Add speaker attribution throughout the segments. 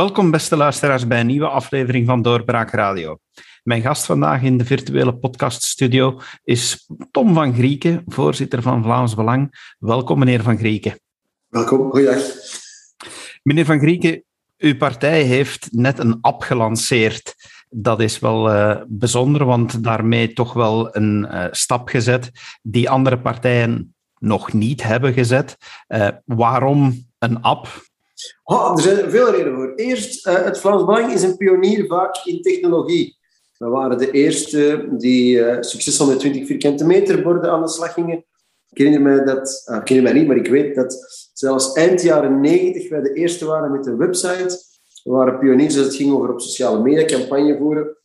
Speaker 1: Welkom, beste luisteraars, bij een nieuwe aflevering van Doorbraak Radio. Mijn gast vandaag in de virtuele podcaststudio is Tom van Grieken, voorzitter van Vlaams Belang. Welkom, meneer van Grieken.
Speaker 2: Welkom, goeiedag.
Speaker 1: Meneer van Grieken, uw partij heeft net een app gelanceerd. Dat is wel uh, bijzonder, want daarmee toch wel een uh, stap gezet die andere partijen nog niet hebben gezet. Uh, waarom een app?
Speaker 2: Oh, er zijn veel redenen voor. Eerst, uh, het Vlaams Belang is een pionier vaak in technologie. We waren de eerste die uh, succesvol met 20 vierkante meter borden aan de slag gingen. Ik herinner mij dat, uh, ik herinner mij niet, maar ik weet dat zelfs eind jaren 90 wij de eerste waren met een website. We waren pioniers als het ging over op sociale media campagne voeren.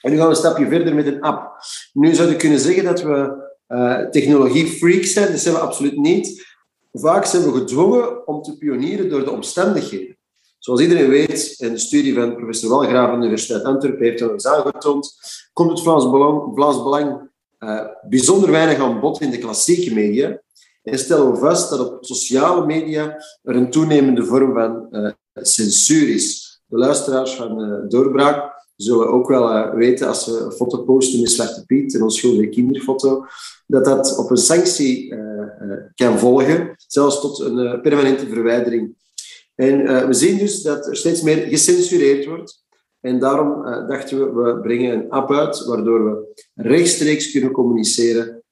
Speaker 2: En nu gaan we een stapje verder met een app. Nu zou je kunnen zeggen dat we uh, technologie-freaks zijn. Dat zijn we absoluut niet. Vaak zijn we gedwongen om te pionieren door de omstandigheden. Zoals iedereen weet, in de studie van professor Walgraaf van de Universiteit Antwerpen heeft dat eens aangetoond, komt het Vlaams Belang, uh, bijzonder weinig aan bod in de klassieke media. En stellen we vast dat op sociale media er een toenemende vorm van uh, censuur is. De luisteraars van uh, Doorbraak zullen ook wel weten, als we een foto posten met Zwarte Piet, een onschuldige kinderfoto, dat dat op een sanctie kan volgen, zelfs tot een permanente verwijdering en we zien dus dat er steeds meer gecensureerd wordt. En daarom dachten we, we brengen een app uit waardoor we rechtstreeks kunnen communiceren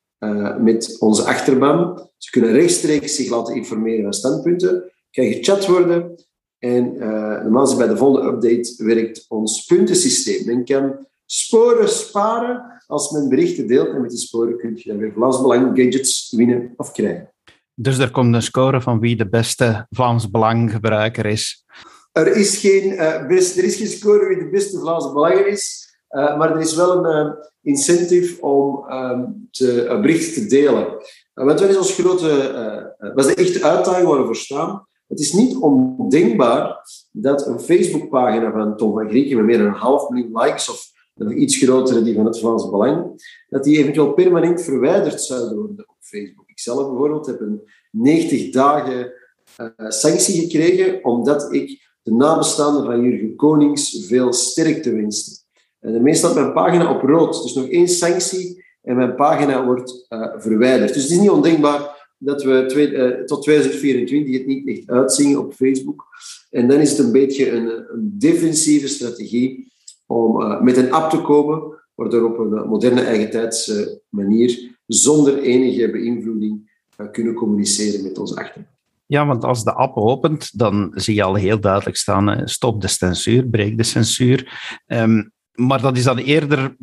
Speaker 2: met onze achterban. Ze kunnen rechtstreeks zich laten informeren van standpunten. Kan gechat worden. En normaal bij de volgende update werkt ons puntensysteem. Men kan sporen sparen als men berichten deelt. En met die sporen kun je dan weer Vlaams Belang gadgets winnen of krijgen.
Speaker 1: Dus er komt een score van wie de beste Vlaams Belang-gebruiker is.
Speaker 2: Er is, geen, uh, best, er is geen score wie de beste Vlaams Belanger is, uh, maar er is wel een uh, incentive om um, te, bericht te delen. want dat is ons grote, is de echte uitdaging waar we voor staan. Het is niet ondenkbaar dat een Facebookpagina van Tom van Grieken met meer dan een half miljoen likes of nog iets grotere die van het Vlaams Belang, dat die eventueel permanent verwijderd zouden worden op Facebook. Ik zelf bijvoorbeeld heb een 90 dagen uh, sanctie gekregen omdat ik de nabestaanden van Jurgen Konings veel sterkte wenste. En de meeste had mijn pagina op rood, dus nog één sanctie en mijn pagina wordt uh, verwijderd. Dus het is niet ondenkbaar dat we uh, tot 2024 het niet echt uitzingen op Facebook. En dan is het een beetje een, defensieve strategie om met een app te komen, waardoor op een moderne eigentijdse manier zonder enige beïnvloeding kunnen communiceren met onze achterban.
Speaker 1: Ja, want als de app opent, dan zie je al heel duidelijk staan: stop de censuur, breek de censuur. Um, maar dat is dan eerder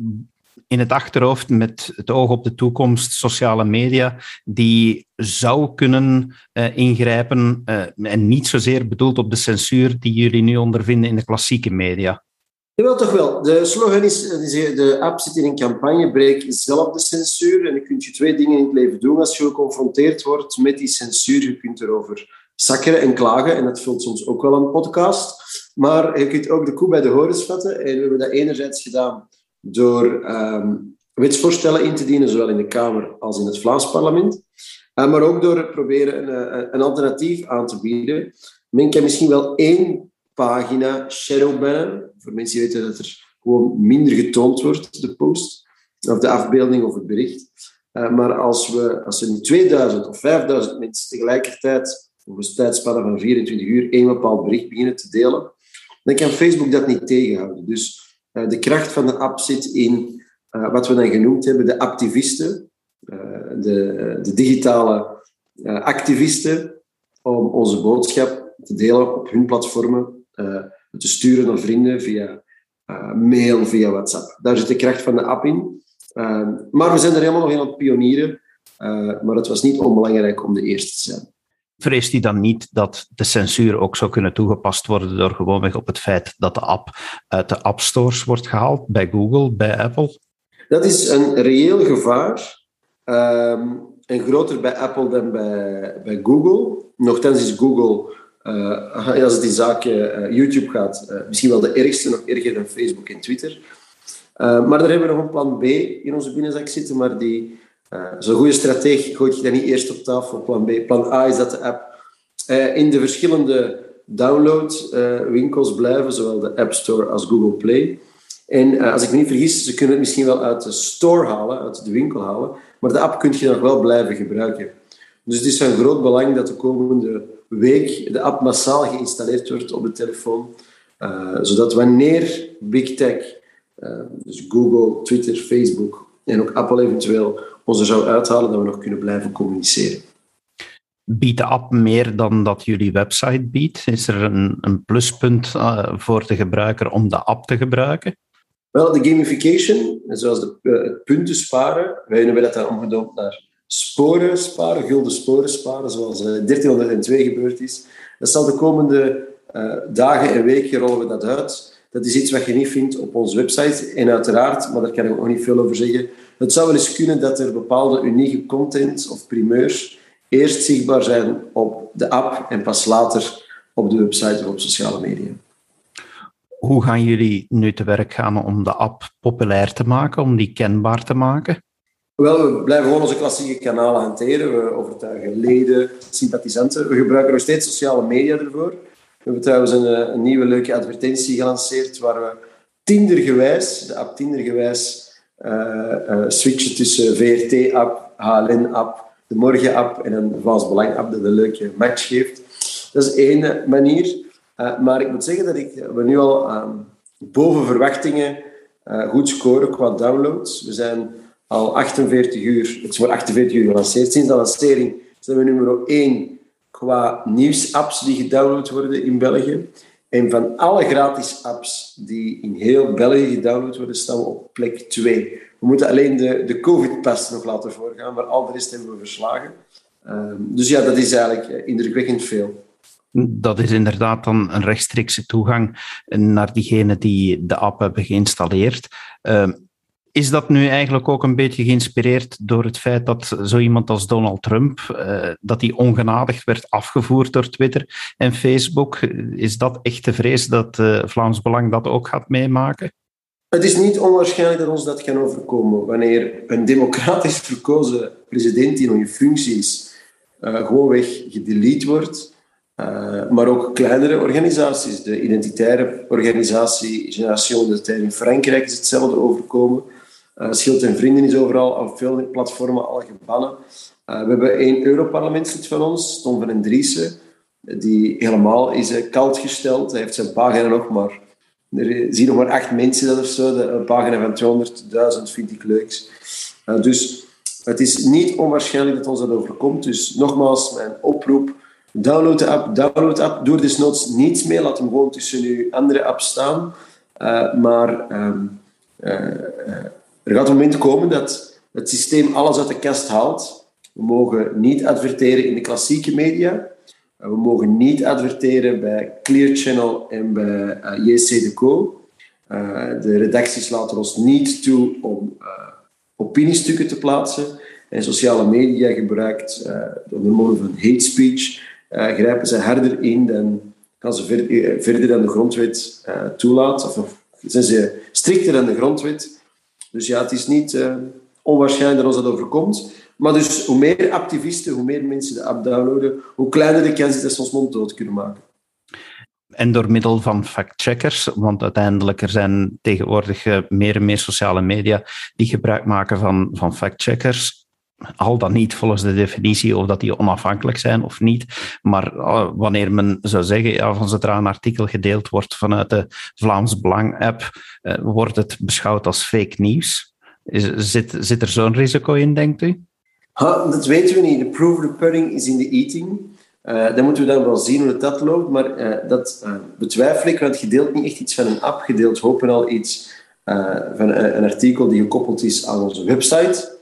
Speaker 1: in het achterhoofd met het oog op de toekomst, sociale media, die zou kunnen uh, ingrijpen uh, en niet zozeer bedoeld op de censuur die jullie nu ondervinden in de klassieke media.
Speaker 2: Jawel, toch wel. De slogan is, de app zit in een campagne, breek zelf de censuur. En je kunt je twee dingen in het leven doen als je geconfronteerd wordt met die censuur. Je kunt erover zakkeren en klagen, en dat vult soms ook wel een podcast. Maar je kunt ook de koe bij de horens vatten. En we hebben dat enerzijds gedaan door um, wetsvoorstellen in te dienen, zowel in de Kamer als in het Vlaams parlement. Uh, maar ook door proberen een, een alternatief aan te bieden. Men kan misschien wel één pagina shadowbannen. Voor mensen die weten dat er gewoon minder getoond wordt, de post, of de afbeelding of het bericht. Uh, maar als, we, als er nu 2000 of 5000 mensen tegelijkertijd op een tijdspanne van 24 uur één bepaald bericht beginnen te delen, dan kan Facebook dat niet tegenhouden. Dus de kracht van de app zit in uh, wat we dan genoemd hebben, de activisten, de, de, digitale activisten, om onze boodschap te delen op hun platformen te sturen naar vrienden via mail, via WhatsApp. Daar zit de kracht van de app in. Maar we zijn er helemaal nog in aan pionieren. maar het was niet onbelangrijk om de eerste te zijn.
Speaker 1: Vreest u dan niet dat de censuur ook zou kunnen toegepast worden door gewoonweg op het feit dat de app uit de app stores wordt gehaald, bij Google, bij Apple?
Speaker 2: Dat is een reëel gevaar. Um, en groter bij Apple dan bij, bij Google. Nochtans is Google uh, als het in zaken uh, YouTube gaat, uh, misschien wel de ergste, nog erger dan Facebook en Twitter. maar daar hebben we nog een plan B in onze binnenzak zitten, maar die, zo'n goede strategie gooit je dat niet eerst op tafel, plan B. Plan A is dat de app in de verschillende downloadwinkels blijven, zowel de App Store als Google Play. En als ik me niet vergis, ze kunnen het misschien wel uit de store halen, uit de winkel halen, maar de app kun je nog wel blijven gebruiken. Dus het is van groot belang dat de komende week de app massaal geïnstalleerd wordt op de telefoon, zodat wanneer Big Tech, dus Google, Twitter, Facebook en ook Apple eventueel ons er zou uithalen, dat we nog kunnen blijven communiceren.
Speaker 1: Biedt de app meer dan dat jullie website biedt? Is er een, een pluspunt uh, voor de gebruiker om de app te gebruiken?
Speaker 2: Wel, de gamification, zoals de, uh, het punten sparen, wij hebben dat dan omgedoopt naar sporen sparen, gulden sporen sparen, zoals uh, 1302 gebeurd is. Dat zal de komende dagen en weken rollen we dat uit. Dat is iets wat je niet vindt op onze website. En uiteraard, maar daar kan ik ook nog niet veel over zeggen, het zou wel eens kunnen dat er bepaalde unieke content of primeurs eerst zichtbaar zijn op de app en pas later op de website of op sociale media.
Speaker 1: Hoe gaan jullie nu te werk gaan om de app populair te maken, om die kenbaar te maken?
Speaker 2: Wel, we blijven gewoon onze klassieke kanalen hanteren. We overtuigen leden, sympathisanten. We gebruiken nog steeds sociale media ervoor. We hebben trouwens een, eh, een nieuwe leuke advertentie gelanceerd waar we Tindergewijs, de app Tindergewijs, switchen tussen VRT-app, HLN-app, de Morgen-app en een Vlaams Belang-app dat een leuke match geeft. Dat is één manier. Uh, maar ik moet zeggen dat ik, we nu al uh, boven verwachtingen goed scoren qua downloads. We zijn al 48 uur, het is voor 48 uur gelanceerd. Sinds de lancering zijn we nummer 1 qua nieuwsapps die gedownload worden in België. En van alle gratis apps die in heel België gedownload worden, staan we op plek 2. We moeten alleen de, de COVID-pas nog laten voorgaan, maar al de rest hebben we verslagen. Uh, dus ja, dat is eigenlijk eh, indrukwekkend veel.
Speaker 1: Dat is inderdaad dan een rechtstreekse toegang naar diegenen die de app hebben geïnstalleerd. Uh, is dat nu eigenlijk ook een beetje geïnspireerd door het feit dat zo iemand als Donald Trump, uh, dat hij ongenadigd werd afgevoerd door Twitter en Facebook? Is dat echt de vrees dat uh, Vlaams Belang dat ook gaat meemaken?
Speaker 2: Het is niet onwaarschijnlijk dat ons dat kan overkomen. Wanneer een democratisch verkozen president die nog in functie is, uh, gewoonweg gedelete wordt, maar ook kleinere organisaties. De identitaire organisatie Generation Identitaire in Frankrijk is hetzelfde overkomen. Uh, Schild en Vrienden is overal op veel platformen al gebannen. Uh, we hebben één Europarlementslid van ons, Tom van den Driessen, die helemaal is uh, gesteld. Hij heeft zijn pagina nog maar... Er zien nog maar acht mensen dat of zo. Een pagina van 200.000 vind ik leuks. dus het is niet onwaarschijnlijk dat ons dat overkomt. Dus nogmaals, mijn oproep. Download de app, download de app. Doe er desnoods niets mee. Laat hem gewoon tussen uw andere apps staan. maar... Um, er gaat een moment komen dat het systeem alles uit de kast haalt. We mogen niet adverteren in de klassieke media. We mogen niet adverteren bij Clear Channel en bij uh, JC Deco. Uh, de redacties laten ons niet toe om uh, opiniestukken te plaatsen. En sociale media gebruikt onder mode van hate speech. grijpen ze harder in dan gaan ze ver, verder dan de grondwet toelaat. Of, of zijn ze strikter dan de grondwet. Dus ja, het is niet uh, onwaarschijnlijk dat ons dat overkomt. Maar dus hoe meer activisten, hoe meer mensen de app downloaden, hoe kleiner de kans is dat ze ons mond dood kunnen maken.
Speaker 1: En door middel van factcheckers, want uiteindelijk er zijn tegenwoordig eh, meer en meer sociale media die gebruik maken van, van factcheckers al dan niet volgens de definitie of dat die onafhankelijk zijn of niet. Maar uh, wanneer men zou zeggen, ja, van zodra een artikel gedeeld wordt vanuit de Vlaams Belang-app, uh, wordt het beschouwd als fake nieuws. Zit, zit er zo'n risico in, denkt u?
Speaker 2: Dat weten we niet. De proof of the pudding is in the eating. Uh, dan moeten we dan wel zien hoe dat loopt, maar dat betwijfel ik, want je deelt niet echt iets van een app, je deelt hopen al iets van een, een, artikel die gekoppeld is aan onze website.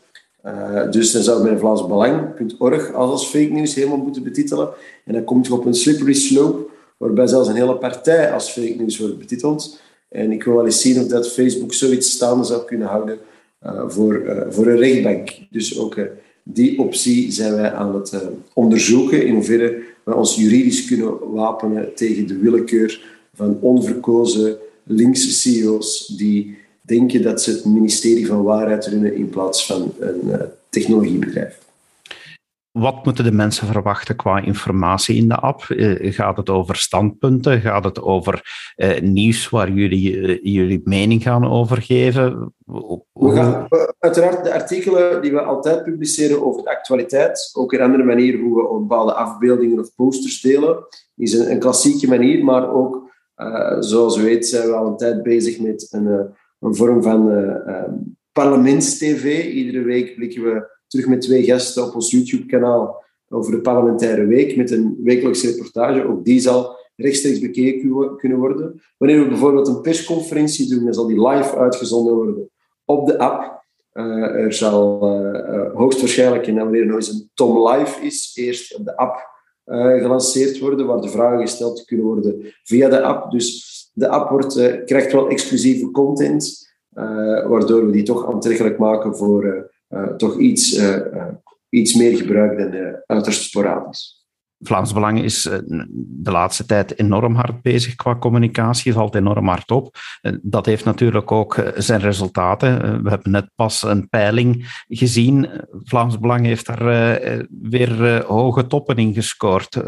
Speaker 2: Uh, dus dan zou men vlaamsbelang.org als fake news helemaal moeten betitelen. En dan komt je op een slippery slope, waarbij zelfs een hele partij als fake news wordt betiteld. En ik wil wel eens zien of dat Facebook zoiets staande zou kunnen houden uh, voor, uh, voor een rechtbank. Dus ook die optie zijn wij aan het onderzoeken, in hoeverre we ons juridisch kunnen wapenen tegen de willekeur van onverkozen linkse CEO's die denken dat ze het ministerie van Waarheid runnen in plaats van een uh, technologiebedrijf.
Speaker 1: wat moeten de mensen verwachten qua informatie in de app? Uh, gaat het over standpunten? Gaat het over uh, nieuws waar jullie uh, jullie mening gaan over geven?
Speaker 2: We gaan, uiteraard de artikelen die we altijd publiceren over de actualiteit, ook een andere manier hoe we bepaalde afbeeldingen of posters delen, is een, een klassieke manier, maar ook, zoals u weet, zijn we al een tijd bezig met een, een vorm van parlementstv. Iedere week blikken we terug met twee gasten op ons YouTube-kanaal over de parlementaire week met een wekelijkse reportage. Ook die zal rechtstreeks bekeken kunnen worden. Wanneer we bijvoorbeeld een persconferentie doen, dan zal die live uitgezonden worden op de app. Uh, er zal uh, hoogstwaarschijnlijk, en wanneer er nog eens een Tom Live is, eerst op de app gelanceerd worden, waar de vragen gesteld kunnen worden via de app. Dus de app wordt, krijgt wel exclusieve content, waardoor we die toch aantrekkelijk maken voor eh, toch iets, eh, eh, iets meer gebruik dan uiterst sporadisch.
Speaker 1: Vlaams Belang is de laatste tijd enorm hard bezig qua communicatie, valt enorm hard op. Dat heeft natuurlijk ook zijn resultaten. We hebben net pas een peiling gezien. Vlaams Belang heeft daar weer hoge toppen in gescoord.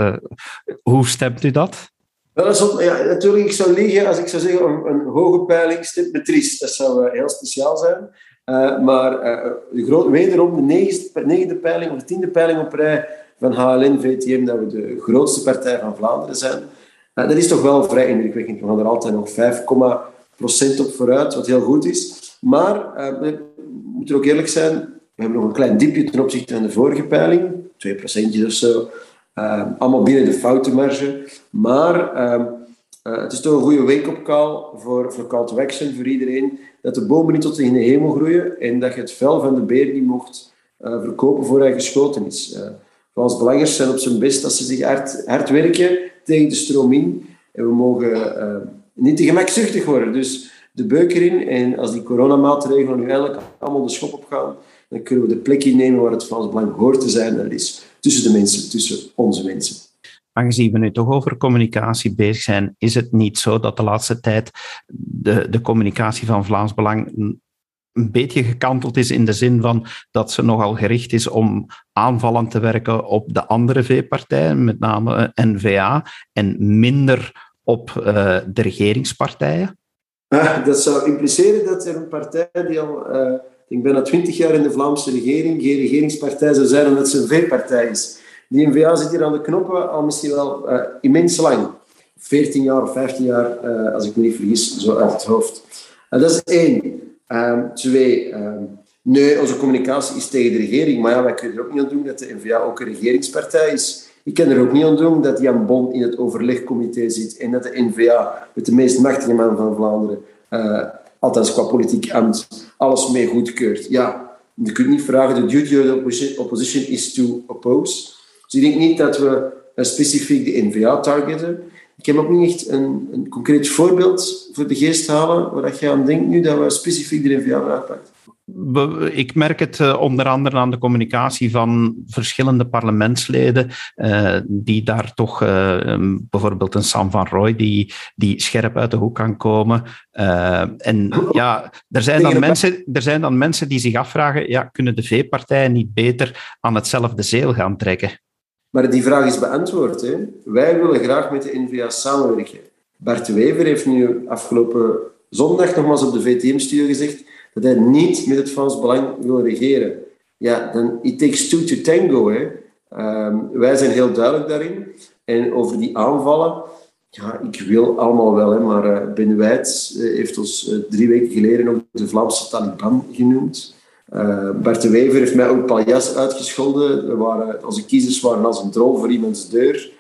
Speaker 1: Hoe stemt u dat?
Speaker 2: Ja, natuurlijk, ik zou liegen als ik zou zeggen een, hoge peiling stemt me triest. Dat zou heel speciaal zijn. Uh, maar uh, de groot, wederom de negende, negende peiling of de tiende peiling op rij van HLN, VTM, dat we de grootste partij van Vlaanderen zijn. Dat is toch wel vrij indrukwekkend. We gaan er altijd nog 5,% op vooruit, wat heel goed is. Maar we moeten ook eerlijk zijn, we hebben nog een klein diepje ten opzichte van de vorige peiling, 2% of zo. Allemaal binnen de foutenmarge. Maar ehm, het is toch een goede wake-up call voor, voor call voor iedereen dat de bomen niet tot in de hemel groeien en dat je het vel van de beer niet mocht uh, verkopen voor hij geschoten is. Uh, Vlaams zijn op zijn best als ze zich hard, hard werken tegen de stroom in. En we mogen niet te gemakzuchtig worden. Dus de beuk erin. En als die coronamaatregelen nu eigenlijk allemaal de schop op gaan, dan kunnen we de plek innemen waar het Vlaams Belang hoort te zijn. Dat is tussen de mensen, tussen onze mensen
Speaker 1: aangezien we nu toch over communicatie bezig zijn, is het niet zo dat de laatste tijd de, de communicatie van Vlaams Belang een beetje gekanteld is in de zin van dat ze nogal gericht is om aanvallen te werken op de andere V-partijen, met name N-VA, en minder op uh, de regeringspartijen?
Speaker 2: Ah, dat zou impliceren dat er een partij die al, uh, ik ben al twintig jaar in de Vlaamse regering, geen regeringspartij zou zijn omdat ze een V-partij is. Die NVA zit hier aan de knoppen al misschien wel uh, immens lang. 14 jaar of 15 jaar, uh, als ik me niet vergis, zo uit het hoofd. Dat is één. Um, twee, um, nee, onze communicatie is tegen de regering, maar ja, wij kunnen er ook niet aan doen dat de NVA ook een regeringspartij is. Ik kan er ook niet aan doen dat Jan Bon in het overlegcomité zit en dat de NVA, met de meest machtige man van Vlaanderen, althans qua politiek ambt, alles mee goedkeurt. Ja, je kunt niet vragen, de duty of the opposition is to oppose. Dus ik denk niet dat we specifiek de NVA targeten. Ik heb ook niet echt een, een concreet voorbeeld voor de geest halen waar je aan denkt nu dat we specifiek de NVA uitpakken.
Speaker 1: Ik merk het eh, onder andere aan de communicatie van verschillende parlementsleden, uh, die daar toch uh, bijvoorbeeld een Sam van Roy, die, die scherp uit de hoek kan komen. en ja, er zijn, dan mensen, er zijn dan mensen die zich afvragen, ja, kunnen de V-partijen niet beter aan hetzelfde zeel gaan trekken?
Speaker 2: Maar die vraag is beantwoord. Hè. Wij willen graag met de NVA samenwerken. Bart Wever heeft nu afgelopen zondag nogmaals op de VTM-studio gezegd dat hij niet met het Frans Belang wil regeren. Ja, dan it takes two to tango. Hè. Um, wij zijn heel duidelijk daarin. En over die aanvallen, ja, ik wil allemaal wel, hè, maar uh, Ben Wijts uh, heeft ons uh, drie weken geleden ook de Vlaamse Taliban genoemd. Bart de Wever heeft mij ook paljas uitgescholden. waren, onze kiezers waren als een troll voor iemands deur.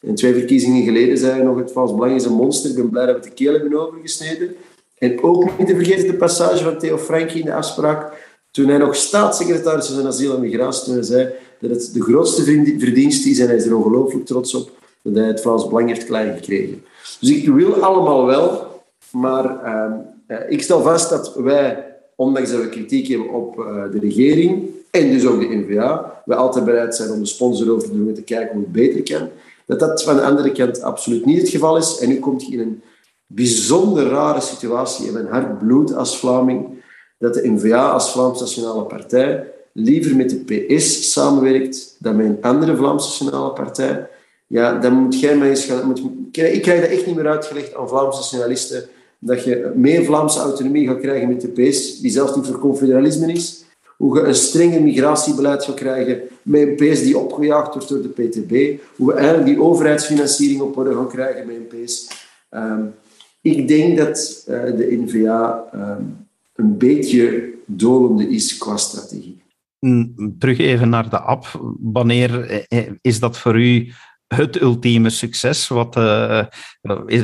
Speaker 2: En twee verkiezingen geleden zei hij nog: Het Vlaams Belang is een monster. Ik ben blij dat we de keel hebben overgesneden. En ook niet te vergeten de passage van Theo Frankie in de afspraak. Toen hij nog staatssecretaris van asiel en migratie, toen hij zei dat het de grootste verdienst is, en hij is er ongelooflijk trots op, dat hij het Vlaams Belang heeft klein gekregen. Dus ik wil allemaal wel, maar uh, ik stel vast dat wij ondanks dat we kritiek hebben op uh, de regering en dus ook de NVA, we altijd bereid zijn om de sponsor over te doen en te kijken hoe het beter kan, dat dat van de andere kant absoluut niet het geval is. En nu komt je in een bijzonder rare situatie in mijn hart bloed als Vlaming, dat de NVA als Vlaams Nationale Partij liever met de PS samenwerkt dan met een andere Vlaamse nationale partij, ja, dan moet jij mij eens gaan... Moet, ik krijg dat echt niet meer uitgelegd aan Vlaamse nationalisten, dat je meer Vlaamse autonomie gaat krijgen met de PS, die zelfs niet voor confederalisme is, hoe je een strenger migratiebeleid gaat krijgen met een PS die opgejaagd wordt door de PTB, hoe we eigenlijk die overheidsfinanciering op orde gaan krijgen met een PS. Ehm, ik denk dat uh, de NVA ehm, een beetje dolende is qua strategie.
Speaker 1: Mm, terug even naar de app. Wanneer eh, eh, is dat voor u het ultieme succes? Wat, uh,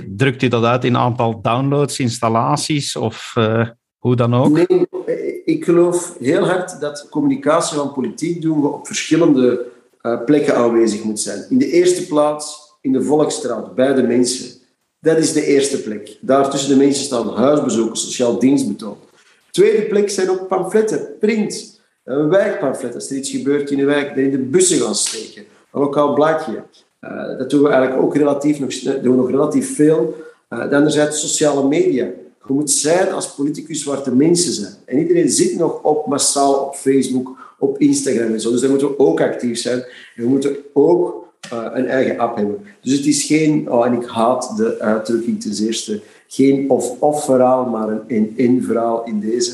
Speaker 1: drukt u dat uit in aantal downloads, installaties of uh, hoe dan ook?
Speaker 2: Nee, ik geloof heel hard dat communicatie van politiek doen we op verschillende uh, plekken aanwezig moet zijn. In de eerste plaats in de Volksstraat, bij de mensen. Dat is de eerste plek. Daar tussen de mensen staan huisbezoeken, sociaal dienstbetoon. Tweede plek zijn ook pamfletten, print. Een wijkpamflet, als er iets gebeurt in de wijk, dat in de bussen gaan steken. Een lokaal blaadje. Uh, dat doen we eigenlijk ook relatief nog, doen we nog relatief veel. Uh, anderzijds sociale media. Je moet zijn als politicus waar de mensen zijn. En iedereen zit nog op massaal op Facebook, op Instagram en zo. Dus daar moeten we ook actief zijn. En we moeten ook een eigen app hebben. Dus het is geen, oh, en ik haat de uitdrukking ten eerste, geen of-of verhaal, maar een in-in verhaal in deze.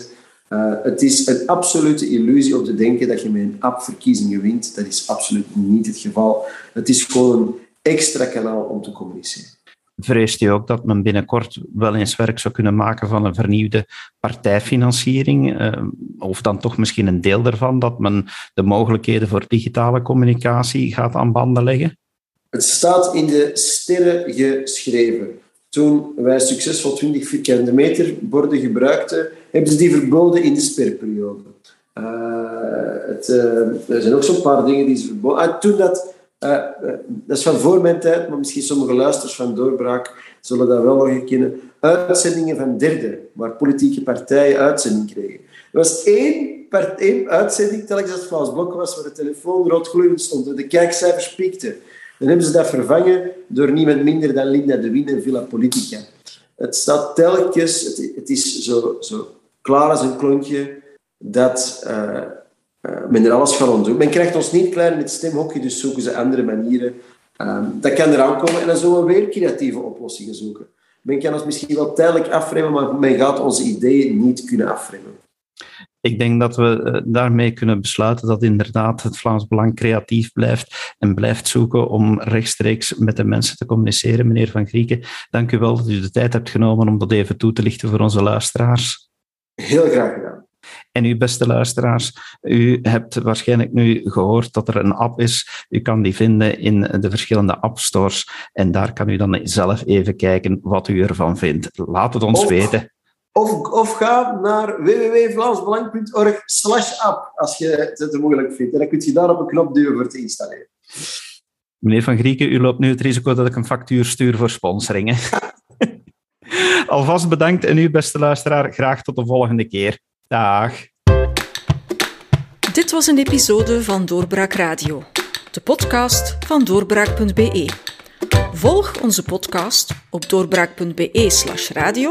Speaker 2: Uh, het is een absolute illusie om te denken dat je met een app verkiezingen wint. Dat is absoluut niet het geval. Het is gewoon een extra kanaal om te communiceren.
Speaker 1: Vreest u ook dat men binnenkort wel eens werk zou kunnen maken van een vernieuwde partijfinanciering? Uh, of dan toch misschien een deel daarvan, dat men de mogelijkheden voor digitale communicatie gaat aan banden leggen?
Speaker 2: Het staat in de sterren geschreven. Toen wij succesvol 20 vierkante meter borden gebruikten, hebben ze die verboden in de sperperiode. Uh, het, uh, er zijn ook zo'n paar dingen die ze verboden ah, Toen dat, uh, dat is van voor mijn tijd, maar misschien sommige luisters van Doorbraak zullen dat wel nog herkennen. Uitzendingen van derde, waar politieke partijen uitzending kregen. Er was één, één uitzending, telkens het Vlaams Blok was, waar de telefoon roodgloeiend stond en de kijkcijfers piekten. Dan hebben ze dat vervangen door niemand minder dan Linda de Wien en Villa Politica. Het staat telkens, het, het is zo, zo klaar als een klontje, dat uh, uh, men er alles van ontdoet. Men krijgt ons niet klein met stemhokje, dus zoeken ze andere manieren. Um, dat kan eraan komen en dan zullen we weer creatieve oplossingen zoeken. Men kan ons misschien wel tijdelijk afremmen, maar men gaat onze ideeën niet kunnen afremmen.
Speaker 1: Ik denk dat we eh, daarmee kunnen besluiten dat inderdaad het Vlaams Belang creatief blijft en blijft zoeken om rechtstreeks met de mensen te communiceren. Meneer Van Grieken, dank u wel dat u de tijd hebt genomen om dat even toe te lichten voor onze luisteraars.
Speaker 2: Heel graag gedaan.
Speaker 1: En uw beste luisteraars, u hebt waarschijnlijk nu gehoord dat er een app is. U kan die vinden in de verschillende appstores. En daar kan u dan zelf even kijken wat u ervan vindt. Laat het ons weten.
Speaker 2: Of, of ga naar www.vlaamsbelang.org slash app als je het te moeilijk vindt. En dan kun je daar op een knop duwen voor te installeren.
Speaker 1: Meneer Van Grieken, u loopt nu het risico dat ik een factuur stuur voor sponsoringen. Alvast bedankt en u, beste luisteraar, graag tot de volgende keer. Dag.
Speaker 3: Dit was een episode van Doorbraak Radio, de podcast van doorbraak.be. Volg onze podcast op doorbraak.be/radio